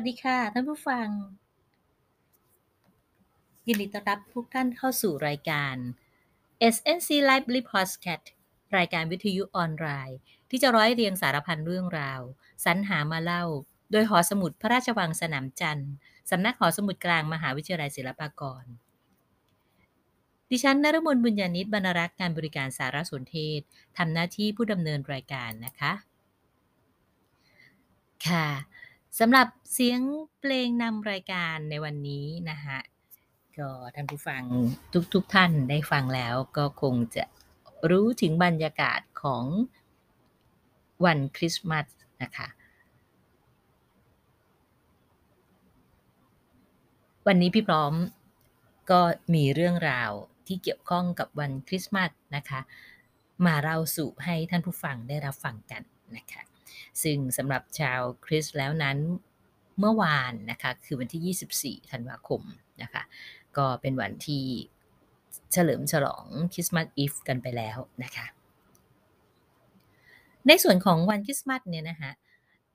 วัสดีค่ะ ท่านผู้ฟัง ยินดีต้อนรับทุกท่านเข้าสู่รายการ SNC Library Podcast รายการวิทยุออนไลน์ ที่จะร้อยเรียงสารพันเรื่องราว สรรหามาเล่า โดยหอสมุดพระราชวังสนามจันทร์สำนักหอสมุดกลางมหาวิทยาลัยศิลปากร ดิฉันนรมนบุญญาณิตบรรรักษ์การบริการสารสนเทศทำหน้าที่ผู้ดำเนินรายการนะคะ ค่ะ สำหรับเสียงเพลงนำรายการในวันนี้นะคะก็ท่านผู้ฟังทุกๆทท่านได้ฟังแล้วก็คงจะรู้ถึงบรรยากาศของวันคริสต์มาสนะคะ วันนี้พี่พร้อมก็มีเรื่องราวที่เกี่ยวข้องกับวันคริสต์มาสนะคะ มาเล่าสู่ให้ท่านผู้ฟังได้รับฟังกันนะคะ ซึ่งสำหรับชาวคริสต์แล้วนั้นเมื่อวานนะคะคือวันที่ 24 ธันวาคมนะคะก็เป็นวันที่เฉลิมฉลองคริสต์มาสอีฟกันไปแล้วนะคะในส่วนของวันคริสต์มาสเนี่ยนะคะ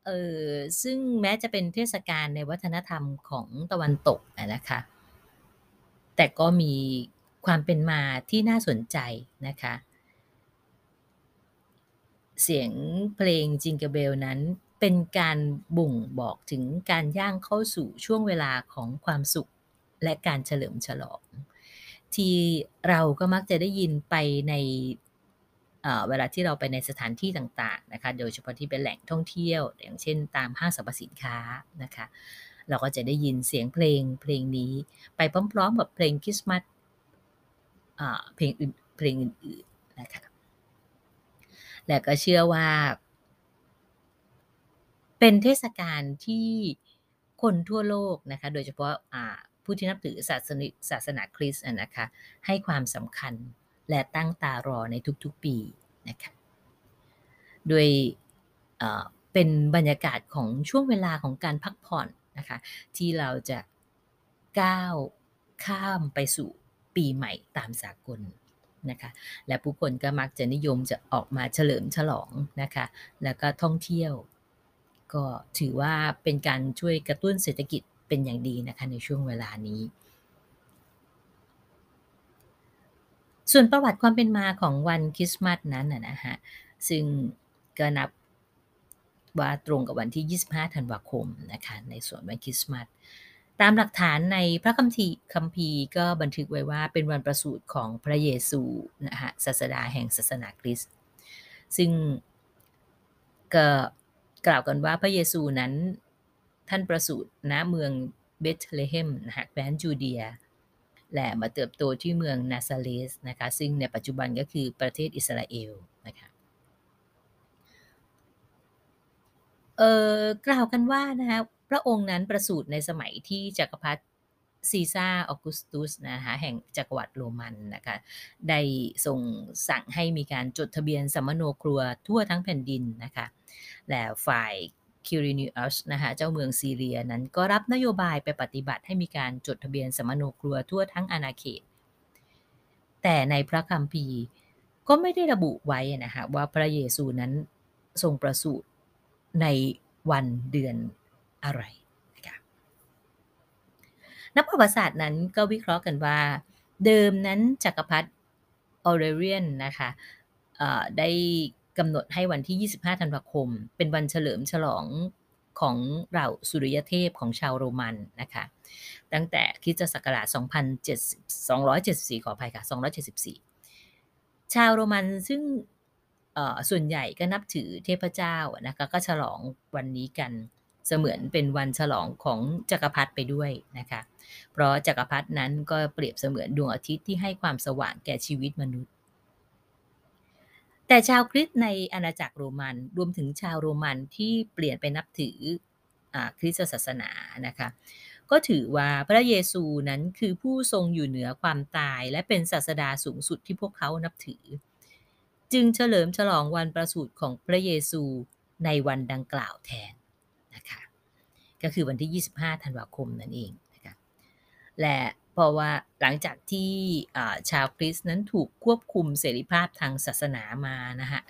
เออซึ่งแม้จะเป็นเทศกาลในวัฒนธรรมของตะวันตกนะคะแต่ก็มีความเป็นมาที่น่าสนใจนะคะ เสียงเพลงจิงเกเบลนั้น เป็นการบ่งบอกถึงการย่างเข้าสู่ช่วงเวลาของความสุขและการเฉลิมฉลอง ที่เราก็มักจะได้ยินไปในเวลาที่เราไปในสถานที่ต่างๆนะคะ โดยเฉพาะที่เป็นแหล่งท่องเที่ยว อย่างเช่นตามห้างสรรพสินค้านะคะ เราก็จะได้ยินเสียงเพลงเพลงนี้ไปพร้อม ๆ กับเพลงคริสต์มาสเพลงอื่นเพลงอื่นๆนะคะ และก็เชื่อว่า เป็นเทศกาลที่คนทั่วโลกนะคะ โดยเฉพาะผู้ที่นับถือศาสนาศาสนาคริสต์นะคะ ให้ความสำคัญและตั้งตารอในทุกๆปีนะคะโดยเป็นบรรยากาศของช่วงเวลาของการพักผ่อนนะคะ ที่เราจะก้าวข้ามไปสู่ปีใหม่ตามสากล นะคะ และผู้คนก็มักจะนิยมจะออกมาเฉลิมฉลองนะคะ แล้วก็ท่องเที่ยว ก็ถือว่าเป็นการช่วยกระตุ้นเศรษฐกิจเป็นอย่างดีนะคะในช่วงเวลานี้ ส่วนประวัติความเป็นมาของวันคริสต์มาสนั้นนะฮะ ซึ่งก็นับว่าตรงกับวันที่ 25 ธันวาคมนะคะ ในส่วนวันคริสต์มาส ตามหลักฐานในพระคัมภีร์คัมภีร์ก็บันทึกไว้ว่าเป็นวันประสูติของพระเยซูนะฮะศาสดาแห่งศาสนาคริสต์ซึ่งก็กล่าวกันว่าพระเยซูนั้นท่านประสูติณเมืองเบธเลเฮมนะฮะแคว้นจูเดีย และมาเติบโตที่เมืองนาซาเร็ธนะคะซึ่งในปัจจุบันก็คือประเทศอิสราเอลนะคะเอ่อกล่าวกันว่านะคะ พระองค์นั้นประสูติในสมัยที่จักรพรรดิซีซ่าออกุสตุสนะคะแห่งจักรวรรดิโรมันนะคะได้ทรงสั่งให้มีการจดทะเบียนสำมะโนครัวทั่วทั้งแผ่นดินนะคะและฝ่ายคีรินิอัสนะคะเจ้าเมืองซีเรียนั้นก็รับนโยบายไปปฏิบัติให้มีการจดทะเบียนสำมะโนครัวทั่วทั้งอาณาเขต แต่ในพระคัมภีร์ก็ไม่ได้ระบุไว้นะคะว่าพระเยซูนั้นทรงประสูติในวันเดือน อะไรนะคะนักประวัติศาสตร์นั้นก็วิเคราะห์กันว่า เดิมนั้นจักรพรรดิออเรเรียนนะคะได้กำหนดให้วันที่ 25 ธันวาคม เป็นวันเฉลิมฉลองของเราสุริยเทพของชาวโรมันนะคะ ตั้งแต่คริสตศักราช2,774 ขออภัยค่ะ 274 ชาวโรมันซึ่งส่วนใหญ่ก็นับถือเทพเจ้านะคะก็ฉลองวันนี้กัน เสมือนเป็นวันฉลองของจักรพรรดิไปด้วยนะคะ เพราะจักรพรรดินั้นก็เปรียบเสมือนดวงอาทิตย์ที่ให้ความสว่างแก่ชีวิตมนุษย์ แต่ชาวคริสต์ในอาณาจักรโรมันรวมถึงชาวโรมันที่เปลี่ยนไปนับถืออคริสตศาสนานะคะก็ถือว่าพระเยซูนั้นคือผู้ทรงอยู่เหนือความตาย และเป็นศาสดาสูงสุดที่พวกเขานับถือ จึงเฉลิมฉลองวันประสูติของพระเยซูในวันดังกล่าวแทน ก็คือวันที่ 25 ธันวาคมนั่นเองนะคะและเพราะว่าหลังจากที่ชาวคริสต์นั้นถูกควบคุมเสรีภาพทางศาสนามานะฮะ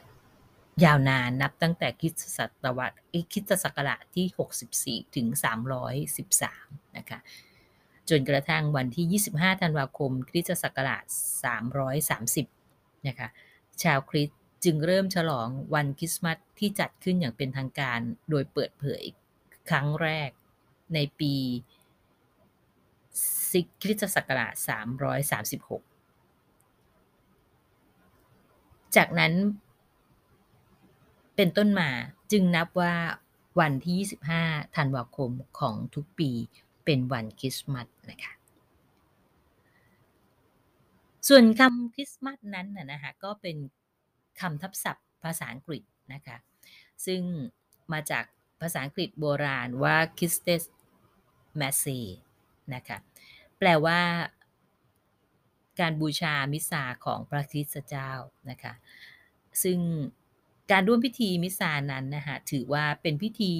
ยาวนานนับตั้งแต่คริสตศตวรรษคริสตศักราชที่ 64 ถึง 313 นะคะจนกระทั่งวันที่ 25 ธันวาคม คริสตศักราช 330 นะคะ ชาวคริสต์จึงเริ่มฉลองวันคริสต์มาสที่จัดขึ้นอย่างเป็นทางการ โดยเปิดเผย ครั้งแรกในปีคริสตศักราช 336 จากนั้นเป็นต้นมาจึงนับว่าวันที่ 25 ธันวาคมของทุกปีเป็นวันคริสต์มาสนะคะ ส่วนคำคริสต์มาสนั้นนะคะก็เป็นคำทับศัพท์ภาษาอังกฤษนะคะ ซึ่งมาจาก ภาษาอังกฤษโบราณว่า Christes m a s s นะคะแปลว่าการบูชามิสซาของพระคริสต์เจ้านะคะซึ่งการร่วมพิธีมิสซานั้นนะคะถือว่าเป็นพิธี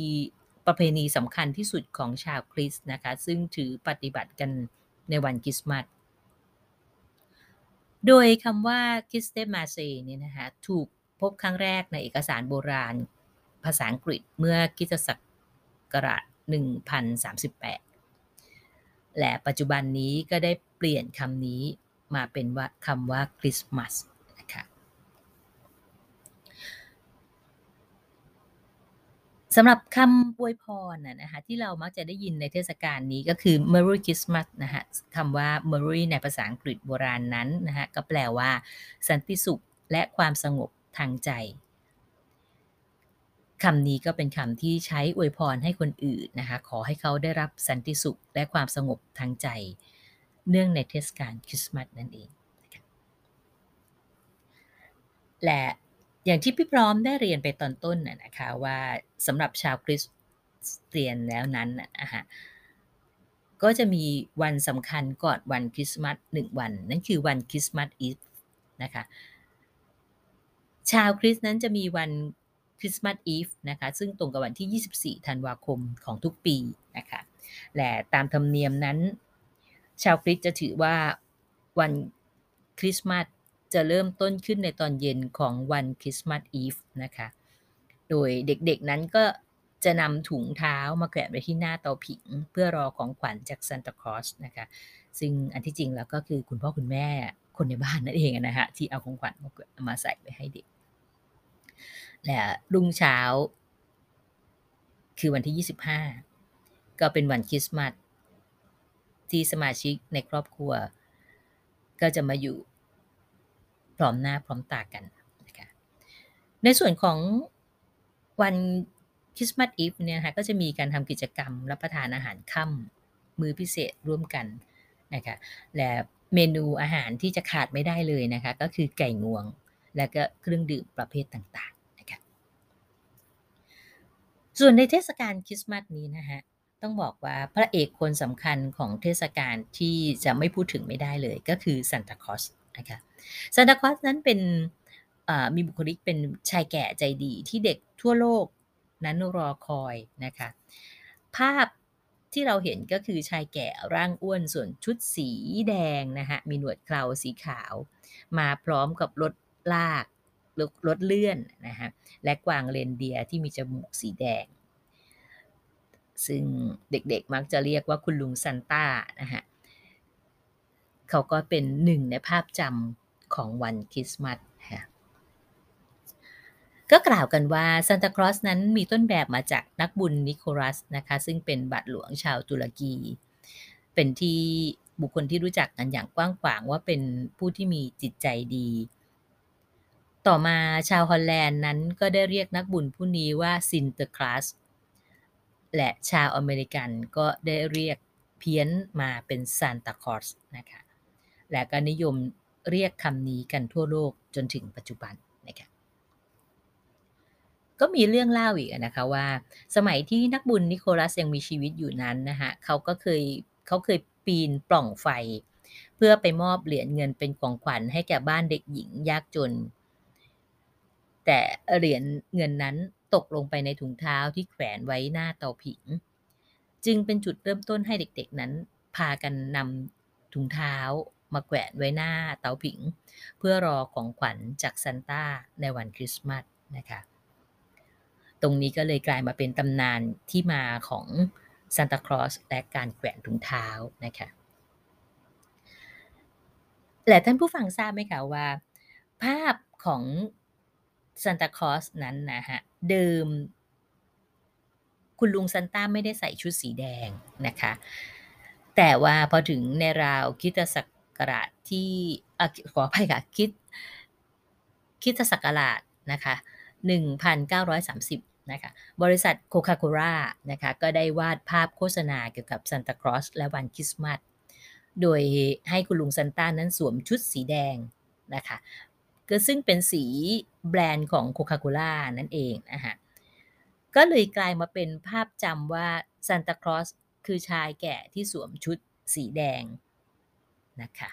ประเพณีสำคัญที่สุดของชาวคริสต์นะคะซึ่งถือปฏิบัติกันในวันคริสต์มาสโดยคำว่าคริสเตมาเซเนี่ยนะคะถูกพบครั้งแรกในเอกสารโบราณ ภาษาอังกฤษเมื่อคริสตศักราช1038 และปัจจุบันนี้ก็ได้เปลี่ยนคำนี้มาเป็นว่าคำว่าคริสต์มาสนะคะสำหรับคำอวยพรนะคะที่เรามักจะได้ยินในเทศกาลนี้ก็คือ Merry Christmas นะคะคำว่า Merry ในภาษาอังกฤษโบราณนั้นนะคะก็แปลว่า สันติสุขและความสงบทางใจ คำนี้ก็เป็นคำที่ใช้อวยพรให้คนอื่นนะคะ ขอให้เขาได้รับสันติสุขและความสงบทางใจ เนื่องในเทศกาลคริสต์มาสนั่นเอง และอย่างที่พี่พร้อมได้เรียนไปตอนต้นนะคะว่าสำหรับชาวคริสเตียนแล้วนั้นนะคะก็จะมีวันสำคัญก่อนวันคริสต์มาสหนึ่งวัน นั่นคือวันคริสต์มาสอีฟนะคะ ชาวคริสต์นั้นจะมีวัน คริสต์มาสอีฟนะคะซึ่งตรงกับวันที่ 24 ธันวาคมของทุกปีนะคะและตามธรรมเนียมนั้น ชาวคริสต์จะถือว่าวันคริสต์มาสจะเริ่มต้นขึ้นในตอนเย็นของวันคริสต์มาสอีฟนะคะ โดยเด็กๆนั้นก็จะนำถุงเท้ามาแขวนไว้ที่หน้าเตาผิง เพื่อรอของขวัญจากซานตาคลอสนะคะ ซึ่งอันที่จริงแล้วก็คือคุณพ่อคุณแม่คนในบ้านนั่นเองนะฮะที่เอาของขวัญมาใส่ไว้ให้เด็ก และรุ่งเช้า คือวันที่ 25 ก็เป็นวันคริสต์มาสที่สมาชิกในครอบครัว ก็จะมาอยู่พร้อมหน้าพร้อมตากันนะคะในส่วนของวันคริสต์มาสอีฟเนี่ยนะคะก็จะมีการทำกิจกรรมรับประทานอาหารค่ำมือพิเศษร่วมกันนะคะและเมนูอาหารที่จะขาดไม่ได้เลยนะคะ ก็คือไก่งวง และก็เครื่องดื่มประเภทต่าง ส่วนในเทศกาลคริสต์มาสนี้นะคะต้องบอกว่าพระเอกคนสำคัญของเทศกาลที่จะไม่พูดถึงไม่ได้เลยก็คือซานตาคลอสนะคะซานตาคลอสนั้นเป็นมีบุคลิกเป็นชายแก่ใจดีที่เด็กทั่วโลกนั้นรอคอยนะคะภาพที่เราเห็นก็คือชายแก่ร่างอ้วนส่วนชุดสีแดงนะคะมีหนวดเคราสีขาว มาพร้อมกับรถลาก รถเลื่อนนะคะและกวางเลนเดียที่มีจมูกสีแดง ซึ่งเด็กๆมักจะเรียกว่าคุณลุงซันต้านะคะเขาก็เป็นหนึ่งในภาพจำของวันคริสต์มาสค่ะก็กล่าวกันว่าซานตาคลอสนั้นมีต้นแบบมาจากนักบุญนิโคลัสนะคะซึ่งเป็นบาทหลวงชาวตุรกี เป็นที่บุคคลที่รู้จักกันอย่างกว้างขวางว่าเป็นผู้ที่มีจิตใจดี ต่อมาชาวฮอลแลนด์นั้นก็ได้เรียกนักบุญผู้นี้ว่าซินเตอร์คลาสและชาวอเมริกันก็ได้เรียกเพี้ยนมาเป็นซานตาคลอสนะคะและก็นิยมเรียกคำนี้กันทั่วโลกจนถึงปัจจุบันนะคะก็มีเรื่องเล่าอีกนะคะว่า สมัยที่นักบุญนิโคลัสยังมีชีวิตอยู่นั้นนะคะเขาก็เคยเขาเคยปีนปล่องไฟ เพื่อไปมอบเหรียญเงินเป็นของขวัญให้แก่บ้านเด็กหญิงยากจน แต่เหรียญเงินนั้นตกลงไปในถุงเท้าที่แขวนไว้หน้าเตาผิง จึงเป็นจุดเริ่มต้นให้เด็กๆนั้น พากันนำถุงเท้ามาแขวนไว้หน้าเตาผิง เพื่อรอของขวัญจากซานต้าในวันคริสต์มาสนะคะตรงนี้ก็เลยกลายมาเป็นตำนานที่มาของซานตาคลอสและการแขวนถุงเท้านะคะและท่านผู้ฟังทราบไหมคะว่า ภาพของ ซานตาคลอสนั้นนะฮะ เดิม คุณลุงซันต้าไม่ได้ใส่ชุดสีแดงนะคะ แต่ว่าพอถึงในราวคิตศักราชที่ขออภัยค่ะคิดคิดศักราชนะคะ1930นะคะบริษัทโคคาโคล่านะคะก็ได้วาดภาพโฆษณาเกี่ยวกับซานตาคลอสและวันคริสต์มาสโดยให้คุณลุงซันต้านั้นสวมชุดสีแดงนะคะ ก็ซึ่งเป็นสีแบรนด์ของโคคาโคล่านั่นเองนะคะก็เลยกลายมาเป็นภาพจำว่าซานตาคลอสคือชายแก่ที่สวมชุดสีแดงนะคะ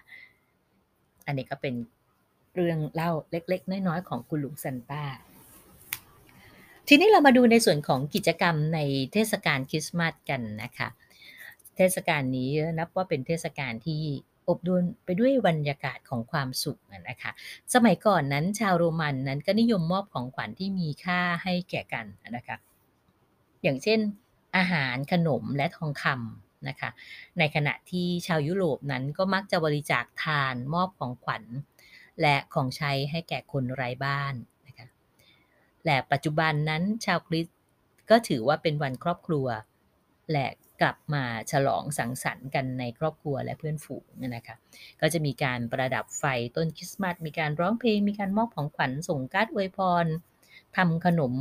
อันนี้ก็เป็นเรื่องเล่าเล็ก ๆ น้อย ๆ ของคุณลุงซันต้า ทีนี้เรามาดูในส่วนของกิจกรรมในเทศกาลคริสต์มาสกันนะคะ เทศกาลนี้นับว่าเป็นเทศกาลที่ อบดวนไปด้วยบรรยากาศของความสุขนะคะ สมัยก่อนนั้นชาวโรมันนั้นก็นิยมมอบของขวัญที่มีค่าให้แก่กันนะคะ อย่างเช่น อาหารขนมและทองคำนะคะ ในขณะที่ชาวยุโรปนั้นก็มักจะบริจาคทานมอบของขวัญ และของใช้ให้แก่คนไร้บ้านนะคะ และปัจจุบันนั้นชาวคริสก็ถือว่าเป็นวันครอบครัว และ กลับมาฉลองสังสรรค์กันในครอบครัวและเพื่อนฝูงนะคะก็จะมีการประดับไฟต้นคริสต์มาสมีการร้องเพลง มีการมอบของขวัญส่งการ์ดอวยพรทำขนม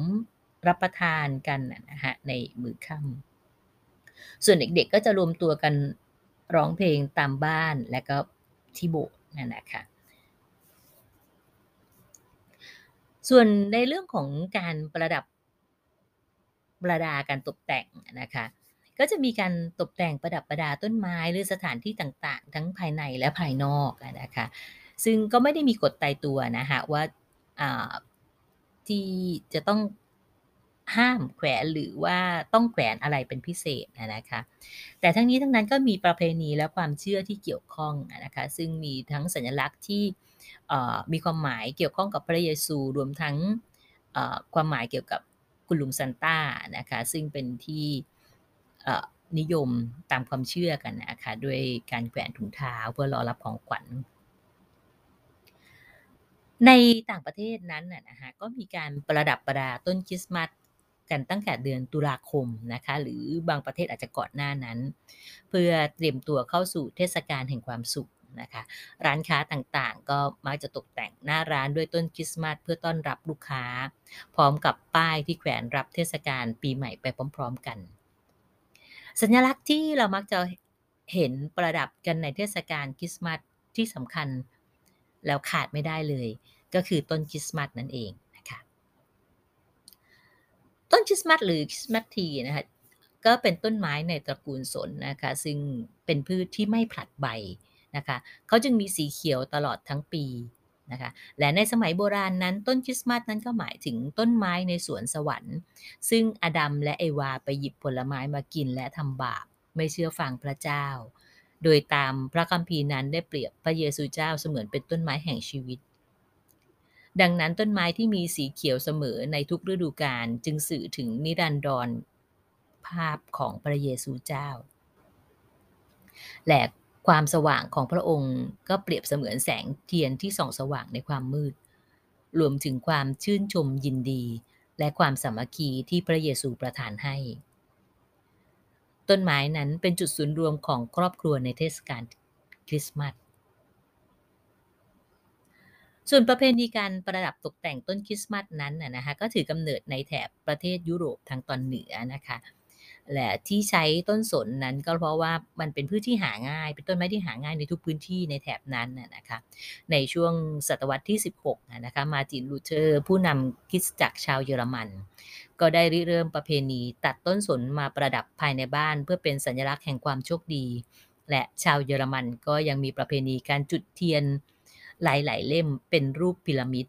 รับประทานกันนะฮะในมือค่ำส่วนเด็กๆก็จะรวมตัวกันร้องเพลงตามบ้านและก็ที่โบสถ์นั่นนะคะส่วนในเรื่องของการประดับประดาการตกแต่งนะคะ ก็จะมีการตกแต่งประดับประดาต้นไม้หรือสถานที่ต่างๆ ทั้งภายในและภายนอกนะคะ ซึ่งก็ไม่ได้มีกฎตายตัวนะคะว่าที่จะต้องห้ามแขวนหรือว่าต้องแขวนอะไรเป็นพิเศษนะคะ แต่ทั้งนี้ทั้งนั้นก็มีประเพณีและความเชื่อที่เกี่ยวข้องนะคะ ซึ่งมีทั้งสัญลักษณ์ที่มีความหมายเกี่ยวข้องกับพระเยซูรวมทั้งความหมายเกี่ยวกับคุณลุงซันต้านะคะ ซึ่งเป็นที่ นิยมตามความเชื่อกันนะคะด้วยการแขวนถุงเท้าเพื่อรอรับของขวัญ ในต่างประเทศนั้นนะคะก็มีการประดับประดาต้นคริสต์มาสกันตั้งแต่เดือนตุลาคมนะคะหรือบางประเทศอาจจะก่อนหน้านั้น เพื่อเตรียมตัวเข้าสู่เทศกาลแห่งความสุขนะคะร้านค้าต่างๆ ก็มักจะตกแต่งหน้าร้านด้วยต้นคริสต์มาสเพื่อต้อนรับลูกค้า พร้อมกับป้ายที่แขวนรับเทศกาลปีใหม่ไปพร้อม ๆ กัน สัญลักษณ์ที่เรามักจะเห็นประดับกันในเทศกาลคริสต์มาสที่สำคัญแล้วขาดไม่ได้เลย ก็คือต้นคริสต์มาสนั่นเองนะคะต้นคริสต์มาสหรือคริสต์มาสทีนะคะก็เป็นต้นไม้ในตระกูลสนนะคะซึ่งเป็นพืชที่ไม่ผลัดใบนะคะเขาจึงมีสีเขียวตลอดทั้งปี นะคะ และในสมัยโบราณนั้นต้นคริสต์มาสนั้นก็หมายถึงต้นไม้ในสวนสวรรค์ ซึ่งอดัมและเอวาไปหยิบผลไม้มากินและทำบาป ไม่เชื่อฟังพระเจ้า โดยตามพระคัมภีร์นั้นได้เปรียบพระเยซูเจ้าเสมือนเป็นต้นไม้แห่งชีวิต ดังนั้นต้นไม้ที่มีสีเขียวเสมอในทุกฤดูกาลจึงสื่อถึงนิรันดรภาพของพระเยซูเจ้าและ ความสว่างของพระองค์ก็เปรียบเสมือนแสงเทียนที่ส่องสว่างในความมืด รวมถึงความชื่นชมยินดี และความสามัคคีที่พระเยซูประทานให้ ต้นไม้นั้นเป็นจุดศูนย์รวมของครอบครัวในเทศกาลคริสต์มาสส่วนประเพณีการประดับตกแต่งต้นคริสต์มาสนั้นนะคะก็ถือกำเนิดในแถบประเทศยุโรปทางตอนเหนือนะคะ และที่ใช้ต้นสนนั้นก็เพราะว่ามันเป็นพืชที่หาง่าย เป็นต้นไม้ที่หาง่ายในทุกพื้นที่ในแถบนั้นนะคะในช่วงศตวรรษที่ 16นะคะมาร์ตินลูเทอร์ ผู้นำคริสตจักรชาวเยอรมัน ก็ได้ริเริ่มประเพณี ตัดต้นสนมาประดับภายในบ้าน เพื่อเป็นสัญลักษณ์แห่งความโชคดี และชาวเยอรมันก็ยังมีประเพณีการจุดเทียนหลายๆเล่มเป็นรูปพีระมิด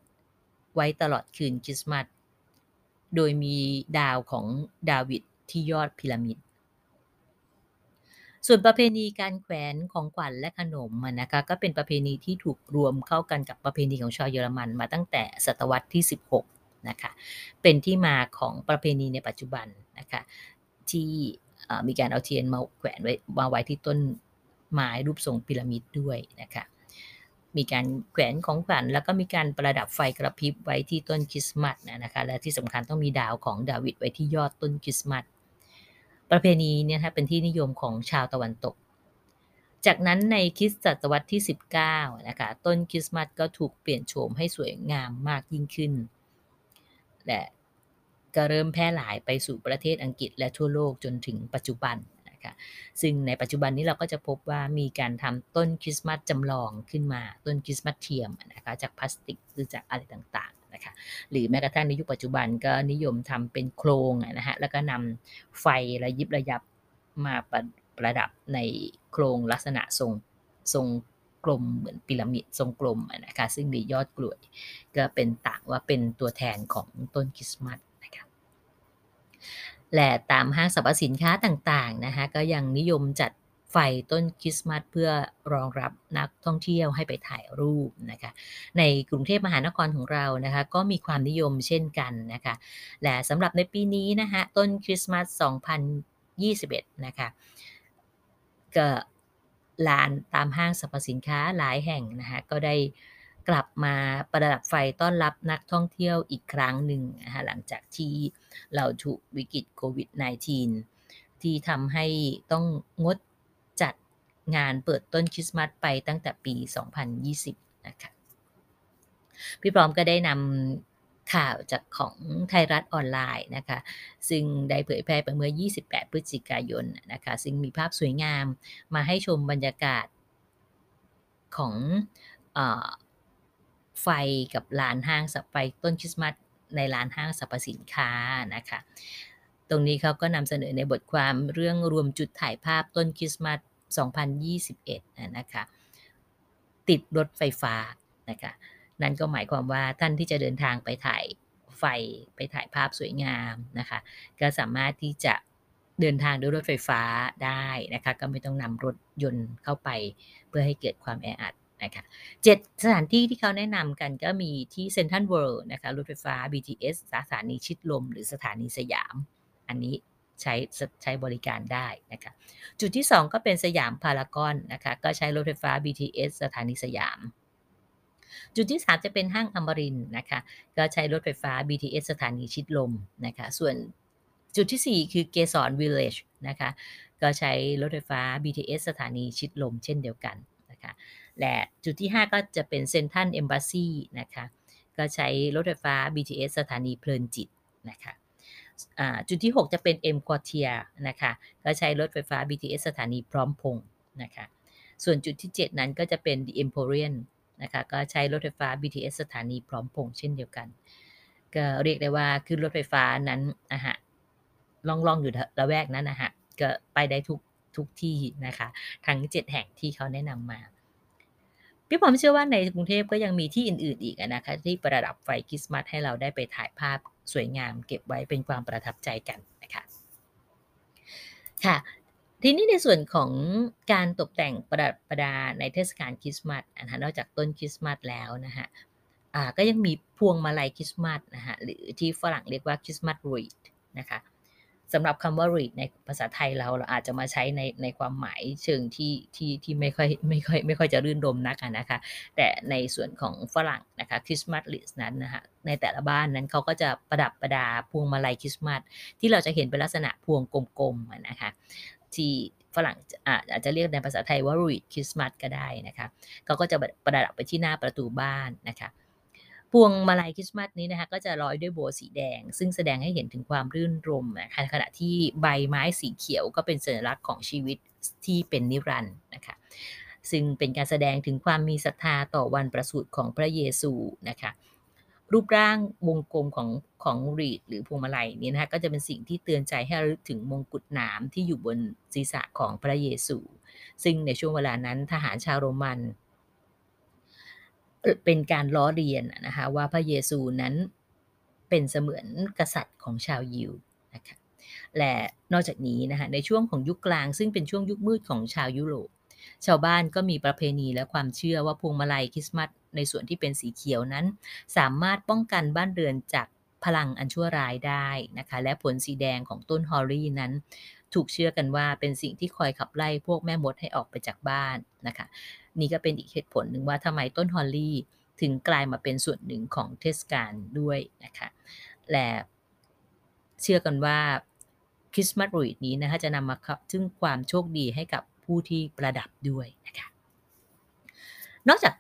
ไว้ตลอดคืนคริสต์มาสโดยมีดาวของดาวิด ที่ยอดพีระมิด ส่วนประเพณีการแขวนของขวัญและขนมนะคะก็เป็นประเพณีที่ถูกรวมเข้ากันกับประเพณีของชาวเยอรมันมาตั้งแต่ศตวรรษที่ 16นะคะเป็นที่มาของประเพณีในปัจจุบันนะคะที่มีการเอาเทียนมาแขวนไว้มาไว้ที่ต้นไม้รูปทรงพีระมิดด้วยนะคะมีการแขวนของขวัญแล้วก็มีการประดับไฟกระพริบไว้ที่ต้นคริสต์มาสนะคะ และที่สำคัญต้องมีดาวของดาวิดไว้ที่ยอดต้นคริสต์มาส ประเพณีเนี่ยนะเป็นที่นิยมของชาวตะวันตก จากนั้นในคริสตศตวรรษที่ 19 นะคะ ต้นคริสต์มาสก็ถูกเปลี่ยนโฉมให้สวยงามมากยิ่งขึ้น และก็เริ่มแพร่หลายไปสู่ประเทศอังกฤษและทั่วโลกจนถึงปัจจุบันนะคะซึ่งในปัจจุบันนี้เราก็จะพบว่ามีการทำต้นคริสต์มาสจำลองขึ้นมาต้นคริสต์มาสเทียมนะคะจากพลาสติกหรือจากอะไรต่าง นะคะหรือแม้กระทั่งในยุคปัจจุบันก็นิยมทำเป็นโครงนะฮะแล้วก็นำไฟระยิบระยับมาประประดับในโครงลักษณะทรงทรงกลมเหมือนพีระมิดทรงกลมนะคะซึ่งมียอดกลวย ก็เป็นต่างว่าเป็นตัวแทนของต้นคริสต์มาสนะคะและตามห้างสรรพสินค้าต่างๆนะคะก็ยังนิยมจัด ไฟต้นคริสต์มาสเพื่อรองรับนักท่องเที่ยวให้ไปถ่ายรูปนะคะในกรุงเทพมหานครของเรานะคะก็มีความนิยมเช่นกันนะคะและสำหรับในปีนี้นะคะต้นคริสต์มาส 2021 นะคะก็ลานตามห้างสรรพสินค้าหลายแห่งนะคะก็ได้กลับมาประดับไฟต้อนรับนักท่องเที่ยวอีกครั้งหนึ่งนะคะหลังจากที่เราถูกวิกฤตโควิด -19 ที่ทำให้ต้องงดจัด งานเปิดต้นคริสต์มาสไปตั้งแต่ปี 2020 นะคะพี่พร้อมก็ได้นำข่าวจากของไทยรัฐออนไลน์นะคะ ซึ่งได้เผยแพร่ไปเมื่อ 28 พฤศจิกายนนะคะ ซึ่งมีภาพสวยงามมาให้ชมบรรยากาศของไฟกับลานห้างสับไฟต้นคริสต์มาสในร้านห้างสรรพสินค้านะคะ ตรงนี้เขาก็นำเสนอในบทความเรื่องรวมจุดถ่ายภาพต้นคริสต์มาส 2021นะคะติดรถไฟฟ้านะคะนั่นก็หมายความว่าท่านที่จะเดินทางไปถ่ายไฟไปถ่ายภาพสวยงามนะคะก็สามารถที่จะเดินทางด้วยรถไฟฟ้าได้นะคะก็ไม่ต้องนำรถยนต์เข้าไปเพื่อให้เกิดความแออัดนะคะเจ็ดสถานที่ที่เขาแนะนำกันก็มีที่เซ็นทรัลเวิลด์นะคะรถไฟฟ้า BTS สถานีชิดลม หรือสถานีสยาม อันนี้ ใช้ใช้บริการได้นะคะจุดที่ 2 ก็เป็นสยามพารากอนนะคะก็ใช้รถไฟฟ้า BTS สถานีสยาม จุดที่ 3 จะเป็นห้างอมรินทร์นะคะก็ใช้รถไฟฟ้า BTS สถานีชิดลมนะคะส่วนจุดที่ 4 คือเกสรวิลเลจนะคะก็ใช้รถไฟฟ้า BTS สถานีชิดลมเช่นเดียวกันนะคะและจุดที่ 5 ก็จะเป็นเซนทันเอมบ s ซีนะคะก็ใช้รถไฟฟ้า BTS สถานีเพลินจิตนะคะ จุดที่ 6 จะเป็น M Quartier นะคะ ก็ใช้รถไฟฟ้า BTS สถานีพร้อมพงศ์นะคะ ส่วนจุดที่ 7 นั้นก็จะเป็น The Emporium นะคะ ก็ใช้รถไฟฟ้า BTS สถานีพร้อมพงศ์เช่นเดียวกัน ก็เรียกได้ว่าขึ้นรถไฟฟ้านั้นนะฮะล่องๆอยู่ระแวกนั้นนะฮะ ก็ไปได้ทุกทุกที่นะคะ ทั้ง 7 แห่งที่เขาแนะนำมาพี่ผมเชื่อว่าในกรุงเทพก็ยังมีที่อื่นๆอีกนะคะ ที่ประดับไฟคริสต์มาสให้เราได้ไปถ่ายภาพ สวยงามเก็บไว้เป็นความประทับใจกันนะคะค่ะทีนี้ในส่วนของการตกแต่งประดับประดาในเทศกาลคริสต์มาสนะคะนอกจากต้นคริสต์มาสแล้วนะคะอ่าก็ยังมีพวงมาลัยคริสต์มาสนะคะหรือที่ฝรั่งเรียกว่าคริสต์มาสรีดนะคะ สำหรับคำว่า read ในภาษาไทยเราเราอาจจะมาใช้ในในความหมายเชิงที่ที่ที่ไม่ค่อยไม่ค่อยไม่ค่อยจะรื่นรมนักนะคะ แต่ในส่วนของฝรั่งนะคะคริสต์มาสลิสนั้นนะคะในแต่ละบ้านนั้นเขาก็จะประดับประดาพวงมาลัยคริสต์มาสที่เราจะเห็นเป็นลักษณะพวงกลมๆนะคะที่ฝรั่งอาจจะเรียกในภาษาไทยว่า read คริสต์มาสก็ได้นะคะเขาก็จะประดับไปที่หน้าประตูบ้านนะคะ พวงมาลัยคริสต์มาสนี้นะคะก็จะร้อยด้วยโบสีแดง ซึ่งแสดงให้เห็นถึงความรื่นรมนะคะขณะที่ใบไม้สีเขียวก็เป็นสัญลักษณ์ของชีวิตที่เป็นนิรันดร์นะคะซึ่งเป็นการแสดงถึงความมีศรัทธาต่อวันประสูติของพระเยซูนะคะรูปร่างวงกลมของของรีดหรือพวงมาลัยนี้นะคะก็จะเป็นสิ่งที่เตือนใจให้ระลึกถึงมงกุฎหนามที่อยู่บนศีรษะของพระเยซู ซึ่งในช่วงเวลานั้นทหารชาวโรมัน เป็นการล้อเลียนนะคะว่าพระเยซูนั้นเป็นเสมือนกษัตริย์ของชาวยิวนะคะและนอกจากนี้นะคะในช่วงของยุคกลาง ซึ่งเป็นช่วงยุคมืดของชาวยุโรป ชาวบ้านก็มีประเพณีและความเชื่อว่าพวงมาลัยคริสต์มาสในส่วนที่เป็นสีเขียวนั้น สามารถป้องกันบ้านเรือนจากพลังอันชั่วร้ายได้นะคะและผลสีแดงของต้นฮอลลี่นั้น ถูกเชื่อกันว่าเป็นสิ่งที่คอยขับไล่พวกแม่มดให้ออกไปจากบ้าน นะคะ นี่ก็เป็นอีกเหตุผลหนึ่งว่าทำไมต้นฮอลลี่ถึงกลายมาเป็นส่วนหนึ่งของเทศกาลด้วยนะคะ และเชื่อกันว่า Christmas wreath นี้นะคะจะนำมาซึ่งความโชคดีให้กับผู้ที่ประดับด้วยนะคะ นอกจาก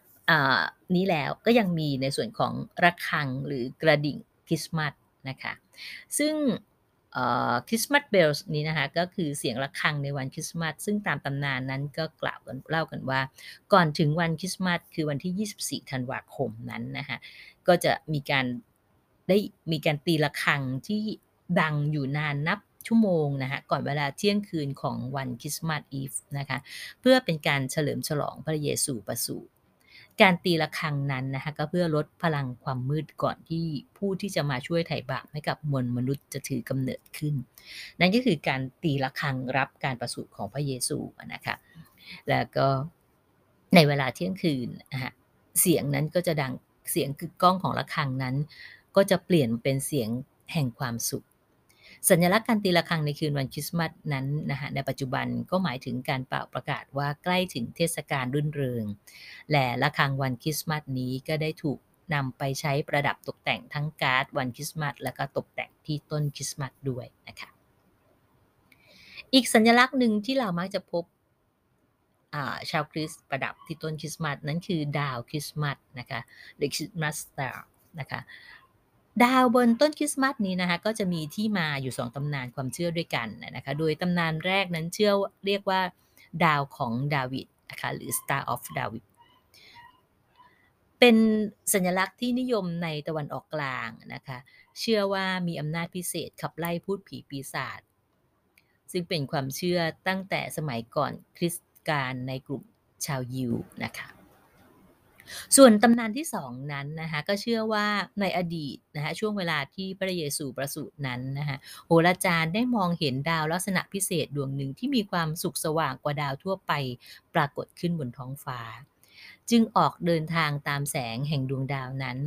นี้แล้วก็ยังมีในส่วนของระฆังหรือกระดิ่งคริสต์มาสนะคะ ซึ่ง Christmas bells นี้นะคะก็คือเสียงระฆังในวันคริสต์มาสซึ่งตามตำนานนั้นก็กล่าวกันเล่ากันว่า ก่อนถึงวันคริสต์มาสคือวันที่ 24 ธันวาคมนั้นนะคะก็จะมีการได้มีการตีะระฆังที่ดังอยู่นานนับชั่วโมงนะคะก่อนเวลาเที่ยงคืนของวันคริสต์มาสอีฟนะคะเพื่อเป็นการเฉลิมฉลองพระเยซูประสูติ การตีะระฆังนั้นนะคะก็เพื่อลดพลังความมืดก่อนที่ผู้ที่จะมาช่วยไถ่บาปให้กับมวลมนุษย์จะถือกำเนิดขึ้น นั่นก็คือการตีะระฆังรับการประสูติของพระเยซูนะคะแล้วก็ในเวลาเที่ยงคืนนะเสียงนั้นก็จะดังเสียงคือก้องของระฆังนั้น ก็จะเปลี่ยนเป็นเสียงแห่งความสุข สัญลักษณ์การตีระฆังในคืนวันคริสต์มาสนั้นนะฮะในปัจจุบันก็หมายถึงการป่าวประกาศว่าใกล้ถึงเทศกาลรื่นเริง และระฆังวันคริสต์มาสนี้ก็ได้ถูกนำไปใช้ประดับตกแต่งทั้งการ์ดวันคริสต์มาสแล้วก็ตกแต่งที่ต้นคริสต์มาสด้วยนะคะ อีกสัญลักษณ์หนึ่งที่เรามักจะพบชาวคริสต์ประดับที่ต้นคริสต์มาสนั้นคือดาวคริสต์มาสนะคะหรือคริสต์มาสสตาร์นะคะ ดาวบนต้นคริสต์มาสนี้นะคะก็จะมีที่มาอยู่สองตำนานความเชื่อด้วยกันนะคะโดยตำนานแรกนั้นเชื่อเรียกว่าดาวของดาวิดนะคะหรือ Star of David เป็นสัญลักษณ์ที่นิยมในตะวันออกกลางนะคะเชื่อว่ามีอำนาจพิเศษขับไล่พูดผีปีศาจซึ่งเป็นความเชื่อตั้งแต่สมัยก่อนคริสต์กาลในกลุ่มชาวยิวนะคะ ส่วนตำนานที่สองนั้นนะคะก็เชื่อว่าในอดีตนะคะช่วงเวลาที่พระเยซูประสูตินั้นนะคะโหราจารย์ได้มองเห็นดาวลักษณะพิเศษดวงหนึ่งที่มีความสุขสว่างกว่าดาวทั่วไปปรากฏขึ้นบนท้องฟ้า จึงออกเดินทางตามแสงแห่งดวงดาวนั้น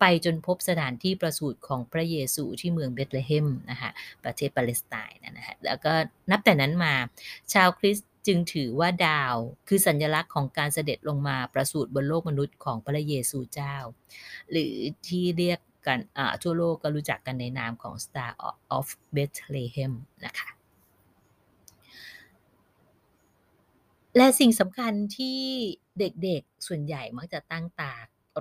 ไปจนพบสถานที่ประสูติของพระเยซูที่เมืองเบธเลเฮมนะคะประเทศปาเลสไตน์นะฮะแล้วก็นับแต่นั้นมา ชาวคริสต์ จึงถือว่าดาว คือสัญลักษณ์ของการเสด็จลงมาประสูติบนโลกมนุษย์ของพระเยซูเจ้า หรือที่เรียกกันทั่วโลกก็รู้จักกันในนามของ Star of Bethlehem นะคะและสิ่งสำคัญที่เด็กๆส่วนใหญ่มักจะตั้งตา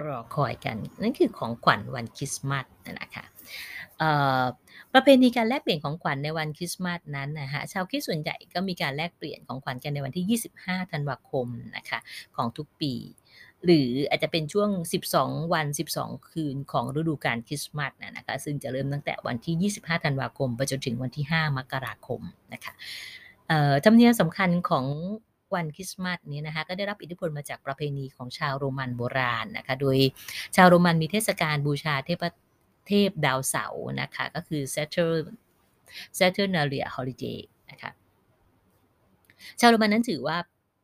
รอคอยกัน นั่นคือของขวัญวันคริสต์มาสนะคะ ประเพณีการแลกเปลี่ยนของขวัญในวันคริสต์มาสนั้นนะฮะชาวคริสต์ส่วนใหญ่ก็มีการแลกเปลี่ยนของขวัญกันในวันที่ 25 ธันวาคมนะคะของทุกปี หรืออาจจะเป็นช่วง 12 วัน 12 คืนของฤดูกาลคริสต์มาสนะคะซึ่งจะเริ่มตั้งแต่วันที่ 25 ธันวาคมไปจนถึงวันที่ 5 มกราคมนะคะธรรมเนียมสำคัญของวันคริสต์มาสนี้นะคะก็ได้รับอิทธิพลมาจากประเพณีของชาวโรมันโบราณนะคะโดยชาวโรมันมีเทศกาลบูชาเทพ เทพดาวเสาร์นะคะก็คือ Saturn Saturnalia Holiday นะคะชาวโรมันนั้นถือว่า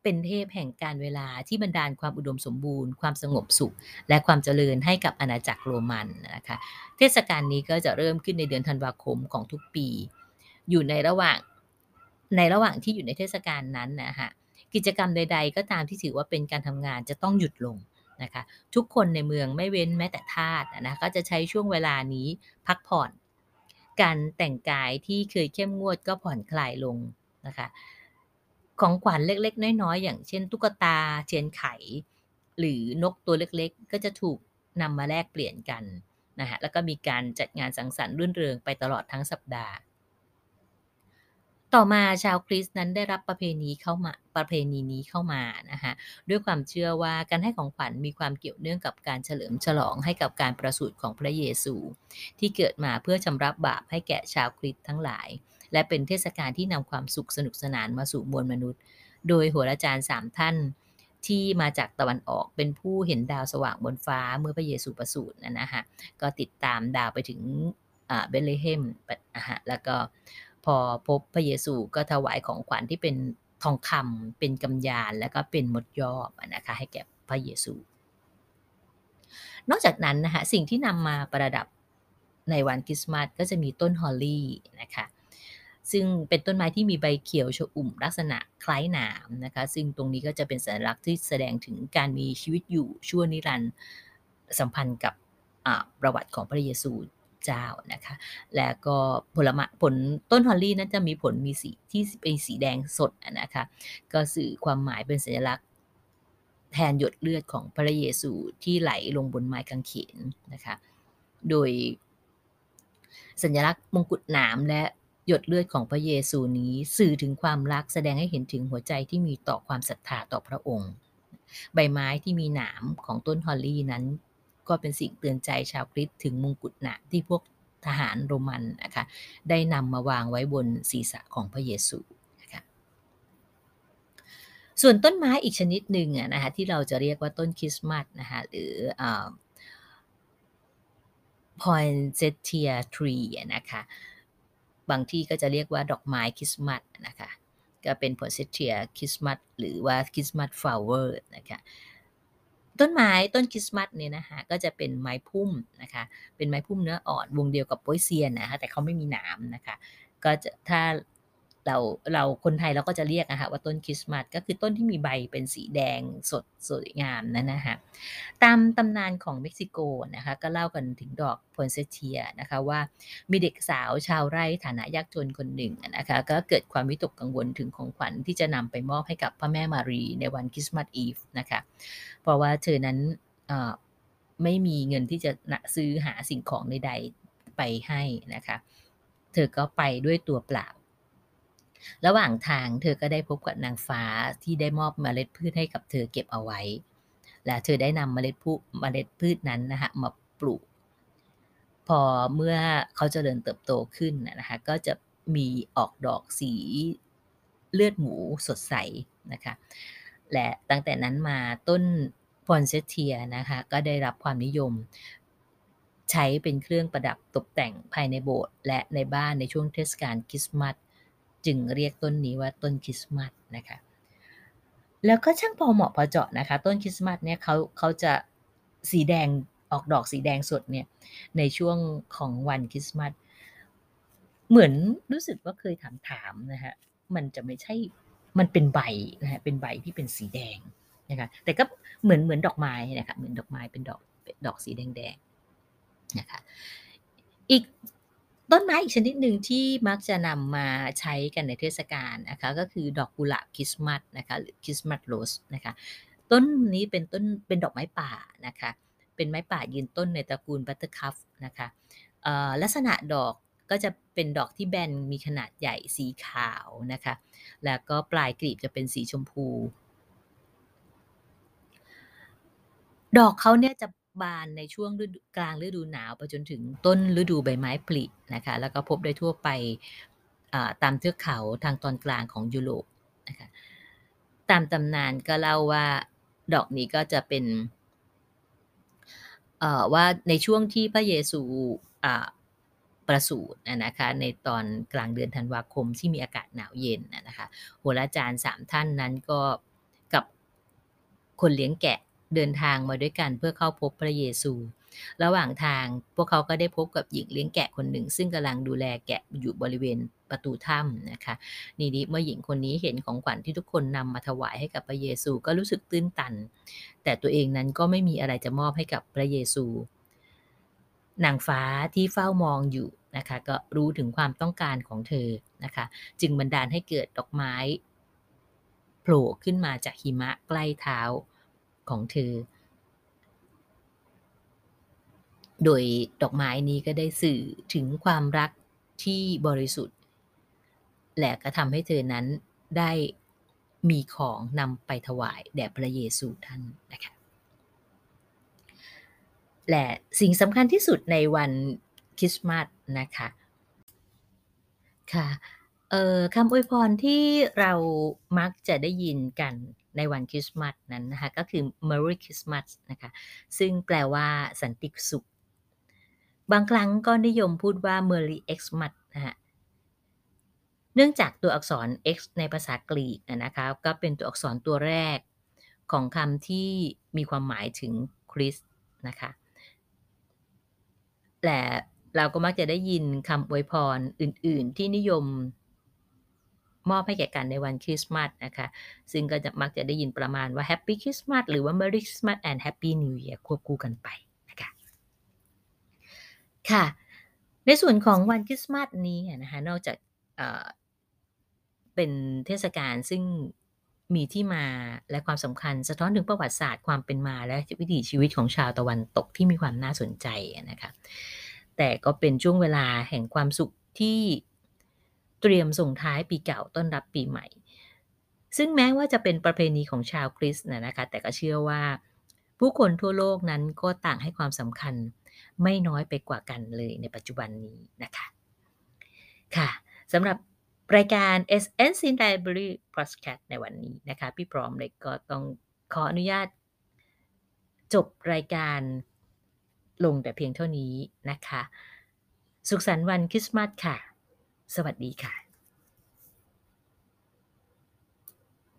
เป็นเทพแห่งการเวลาที่บรรดาลความอุดมสมบูรณ์ ความสงบสุข และความเจริญให้กับอาณาจักรโรมันนะคะเทศกาลนี้ก็จะเริ่มขึ้นในเดือนธันวาคมของทุกปี อยู่ในระหว่างในระหว่างที่อยู่ในเทศกาลนั้นนะคะกิจกรรมใด ๆ ก็ตามที่ถือว่าเป็นการทำงานจะต้องหยุดลง นะคะทุกคนในเมืองไม่เว้นแม้แต่ทาสนะก็จะใช้ช่วงเวลานี้พักผ่อน การแต่งกายที่เคยเข้มงวดก็ผ่อนคลายลงนะคะของขวัญเล็กๆ น้อยๆ อย่างเช่น ตุ๊กตาเทียนไข หรือนกตัวเล็กๆ ก็จะถูกนำมาแลกเปลี่ยนกันนะฮะแล้วก็มีการจัดงานสังสรรค์รื่นเริงไปตลอดทั้งสัปดาห์ ต่อมาชาวคริสต์นั้นได้รับประเพณีเข้ามา ประเพณีนี้เข้ามานะคะด้วยความเชื่อว่าการให้ของขวัญมีความเกี่ยวเนื่องกับการเฉลิมฉลองให้กับการประสูติของพระเยซู ที่เกิดมาเพื่อชำระบบาปให้แก่ชาวคริสต์ทั้งหลาย และเป็นเทศกาลที่นำความสุขสนุกสนานมาสู่มวลมนุษย์ โดยโหราจารย์สามท่านที่มาจากตะวันออกเป็นผู้เห็นดาวสว่างบนฟ้าเมื่อพระเยซูประสูตินะฮะก็ติดตามดาวไปถึงเบธเลเฮมนะฮะแล้วก็พอพบพระเยซูก็ถวายของขวัญที่เป็น ทองคำเป็นกำยานแล้วก็เป็นมดยอบนะคะให้แก่พระเยซู นอกจากนั้นนะคะสิ่งที่นำมาประดับในวันคริสต์มาสก็จะมีต้นฮอลลี่นะคะซึ่งเป็นต้นไม้ที่มีใบเขียวชอุ่มลักษณะคล้ายหนามนะคะ ซึ่งตรงนี้ก็จะเป็นสัญลักษณ์ที่แสดงถึงการมีชีวิตอยู่ชั่วนิรันดร์สัมพันธ์กับประวัติของพระเยซู เจ้านะคะ และก็ผลไม้ผลต้นฮอลลี่นั้นจะมีผลมีสีที่เป็นสีแดงสดนะคะ ก็สื่อความหมายเป็นสัญลักษณ์แทนหยดเลือดของพระเยซูที่ไหลลงบนไม้กางเขนนะคะ โดยสัญลักษณ์มงกุฎหนามและหยดเลือดของพระเยซูนี้สื่อถึงความรักแสดงให้เห็นถึงหัวใจที่มีต่อความศรัทธาต่อพระองค์ ใบไม้ที่มีหนามของต้นฮอลลี่นั้น ก็เป็นสิ่งเตือนใจชาวคริสต์ถึงมงกุฎหนามที่พวกทหารโรมันนะคะได้นำมาวางไว้บนศีรษะของพระเยซูนะคะส่วนต้นไม้อีกชนิดหนึ่งนะคะที่เราจะเรียกว่าต้นคริสต์มาสนะคะหรือ poinsettia tree นะคะบางที่ก็จะเรียกว่าดอกไม้คริสต์มาสนะคะก็เป็น poinsettia คริสต์มาสหรือว่าคริสต์มาส flower นะคะ ต้นไม้ต้นคริสต์มาสเนี่ยนะคะก็จะเป็นไม้พุ่มนะคะ เป็นไม้พุ่มเนื้ออ่อนวงเดียวกับโปยเซียนนะคะแต่เขาไม่มีหนามนะคะ ก็จะถ้า เราเราคนไทยเราก็จะเรียกนะคะว่าต้นคริสต์มาสก็คือต้นที่มีใบเป็นสีแดงสดสวยงามนั่นนะคะตามตำนานของเม็กซิโกนะคะก็เล่ากันถึงดอก poinsettia นะคะว่ามีเด็กสาวชาวไร่ฐานะยากจนคนหนึ่งนะคะก็เกิดความวิตกกังวลถึงของขวัญที่จะนำไปมอบให้กับพระแม่มารีในวัน Christmas Eve นะคะเพราะว่าเธอนั้นไม่มีเงินที่จะซื้อหาสิ่งของใดๆไปให้นะคะ เธอก็ไปด้วยตัวเปล่า ระหว่างทางเธอก็ได้พบกับนางฟ้าที่ได้มอบเมล็ดพืชให้กับเธอเก็บเอาไว้ และเธอได้นำเมล็ดพืชเมล็ดพืชนั้นนะคะมาปลูก พอเมื่อเขาจเจริญเติบโตขึ้นนะคะก็จะมีออกดอกสีเลือดหมูสดใสนะคะ และตั้งแต่นั้นมาต้นพอนเซเทียนะคะก็ได้รับความนิยมใช้เป็นเครื่องประดับตกแต่งภายในโบสถ์และในบ้านในช่วงเทศกาลคริสต์มาส จึงเรียกต้นนี้ว่าต้นคริสต์มาสนะคะแล้วก็ช่างพอเหมาะพอเจาะนะคะ ต้นคริสต์มาสเนี่ยเขาเขาจะสีแดงออกดอกสีแดงสดเนี่ยในช่วงของวันคริสต์มาสเหมือนรู้สึกว่าเคยถามถามนะฮะมันจะไม่ใช่มันเป็นใบนะฮะเป็นใบที่เป็นสีแดงนะคะแต่ก็เหมือนเหมือนดอกไม้นะคะเหมือนดอกไม้เป็นดอกดอกสีแดงแดงนะคะอีก ต้นไม้อีกชนิดหนึ่งที่มักจะนำมาใช้กันในเทศกาลนะคะก็คือดอกกุหลาบคริสต์มาสนะคะหรือ Christmas rose นะคะต้นนี้เป็นต้นเป็นดอกไม้ป่านะคะเป็นไม้ป่ายืนต้นในตระกูล buttercup นะคะลักษณะดอกก็จะเป็นดอกที่แบนมีขนาดใหญ่สีขาวนะคะแล้วก็ปลายกลีบจะเป็นสีชมพู ดอกเขาเนี่ยจะ บานในช่วงฤดูกลางฤดูหนาวไปจนถึงต้นฤดูใบไม้ผลินะคะแล้วก็พบได้ทั่วไปตามเทือกเขาทางตอนกลางของยุโรปนะคะตามตำนานก็เล่าว่าดอกนี้ก็จะเป็นว่าในช่วงที่พระเยซูประสูตินะคะในตอนกลางเดือนธันวาคมที่มีอากาศหนาวเย็นนะคะโหราจารย์สามท่านนั้นก็กับคนเลี้ยงแกะ เดินทางมาด้วยกันเพื่อเข้าพบพระเยซู ระหว่างทางพวกเขาก็ได้พบกับหญิงเลี้ยงแกะคนหนึ่ง ซึ่งกำลังดูแลแกะอยู่บริเวณประตูถ้ำนะคะนี่นี้เมื่อหญิงคนนี้เห็นของขวัญที่ทุกคนนำมาถวายให้กับพระเยซูก็รู้สึกตื้นตัน แต่ตัวเองนั้นก็ไม่มีอะไรจะมอบให้กับพระเยซูนางฟ้าที่เฝ้ามองอยู่นะคะก็รู้ถึงความต้องการของเธอนะคะจึงบันดาลให้เกิดดอกไม้โผล่ขึ้นมาจากหิมะใกล้เท้า ของเธอ โดยดอกไม้นี้ก็ได้สื่อถึงความรักที่บริสุทธิ์ และก็ทำให้เธอนั้นได้มีของนำไปถวายแด่พระเยซูท่านนะคะและสิ่งสำคัญที่สุดในวันคริสต์มาสนะคะค่ะคำอวยพรที่เรามักจะได้ยินกัน ในวันคริสต์มาสนั้นนะคะก็คือ Merry Christmas นะคะซึ่งแปลว่าสันติสุข บางครั้งก็นิยมพูดว่า Merry Xmas นะคะเนื่องจากตัวอักษร X ในภาษากรีกนะคะก็เป็นตัวอักษรตัวแรกของคำที่มีความหมายถึงคริสต์นะคะและเราก็มักจะได้ยินคำอวยพรอื่น ๆ ที่นิยม มอบให้แก่กันในวันคริสต์มาสนะคะ ซึ่งก็จะมักจะได้ยินประมาณว่า Happy Christmas หรือว่า Merry Christmas and Happy New Year ควบคู่กันไปนะคะค่ะ ในส่วนของวันคริสต์มาสนี้นะคะนอกจากเเป็นเทศกาลซึ่งมีที่มาและความสำคัญสะท้อนถึงประวัติศาสตร์ความเป็นมาและวิถีชีวิตของชาวตะวันตกที่มีความน่าสนใจนะคะ แต่ก็เป็นช่วงเวลาแห่งความสุขที่ เตรียมส่งท้ายปีเก่าต้อนรับปีใหม่ ซึ่งแม้ว่าจะเป็นประเพณีของชาวคริสต์นะนะคะ แต่ก็เชื่อว่า ผู้คนทั่วโลกนั้นก็ต่างให้ความสำคัญไม่น้อยไปกว่ากันเลยในปัจจุบันนี้นะคะ ค่ะสำหรับรายการ SNC Library Podcast ในวันนี้นะคะ พี่พร้อมเลยก็ต้องขออนุญาต จบรายการลงแต่เพียงเท่านี้นะคะ สุขสันต์วันคริสต์มาสค่ะ สวัสดีค่ะ